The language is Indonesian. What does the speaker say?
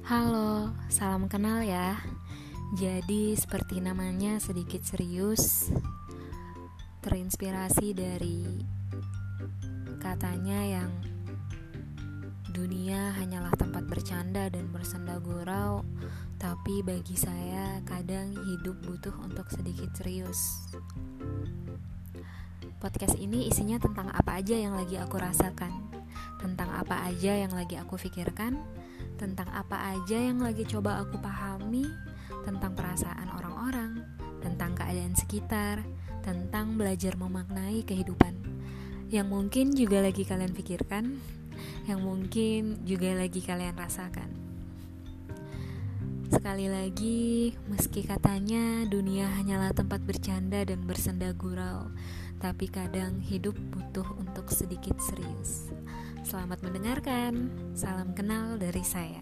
Halo, salam kenal ya. Jadi, seperti namanya, sedikit serius, terinspirasi dari katanya yang dunia hanyalah tempat bercanda dan bersenda gurau, tapi bagi saya kadang hidup butuh untuk sedikit serius. Podcast ini isinya tentang apa aja yang lagi aku rasakan, apa aja yang lagi aku pikirkan, tentang apa aja yang lagi coba aku pahami, tentang perasaan orang-orang, tentang keadaan sekitar, tentang belajar memaknai kehidupan. Yang mungkin juga lagi kalian pikirkan, yang mungkin juga lagi kalian rasakan. Sekali lagi, meski katanya dunia hanyalah tempat bercanda dan bersenda gurau, tapi kadang hidup butuh untuk sedikit serius. Selamat mendengarkan, salam kenal dari saya.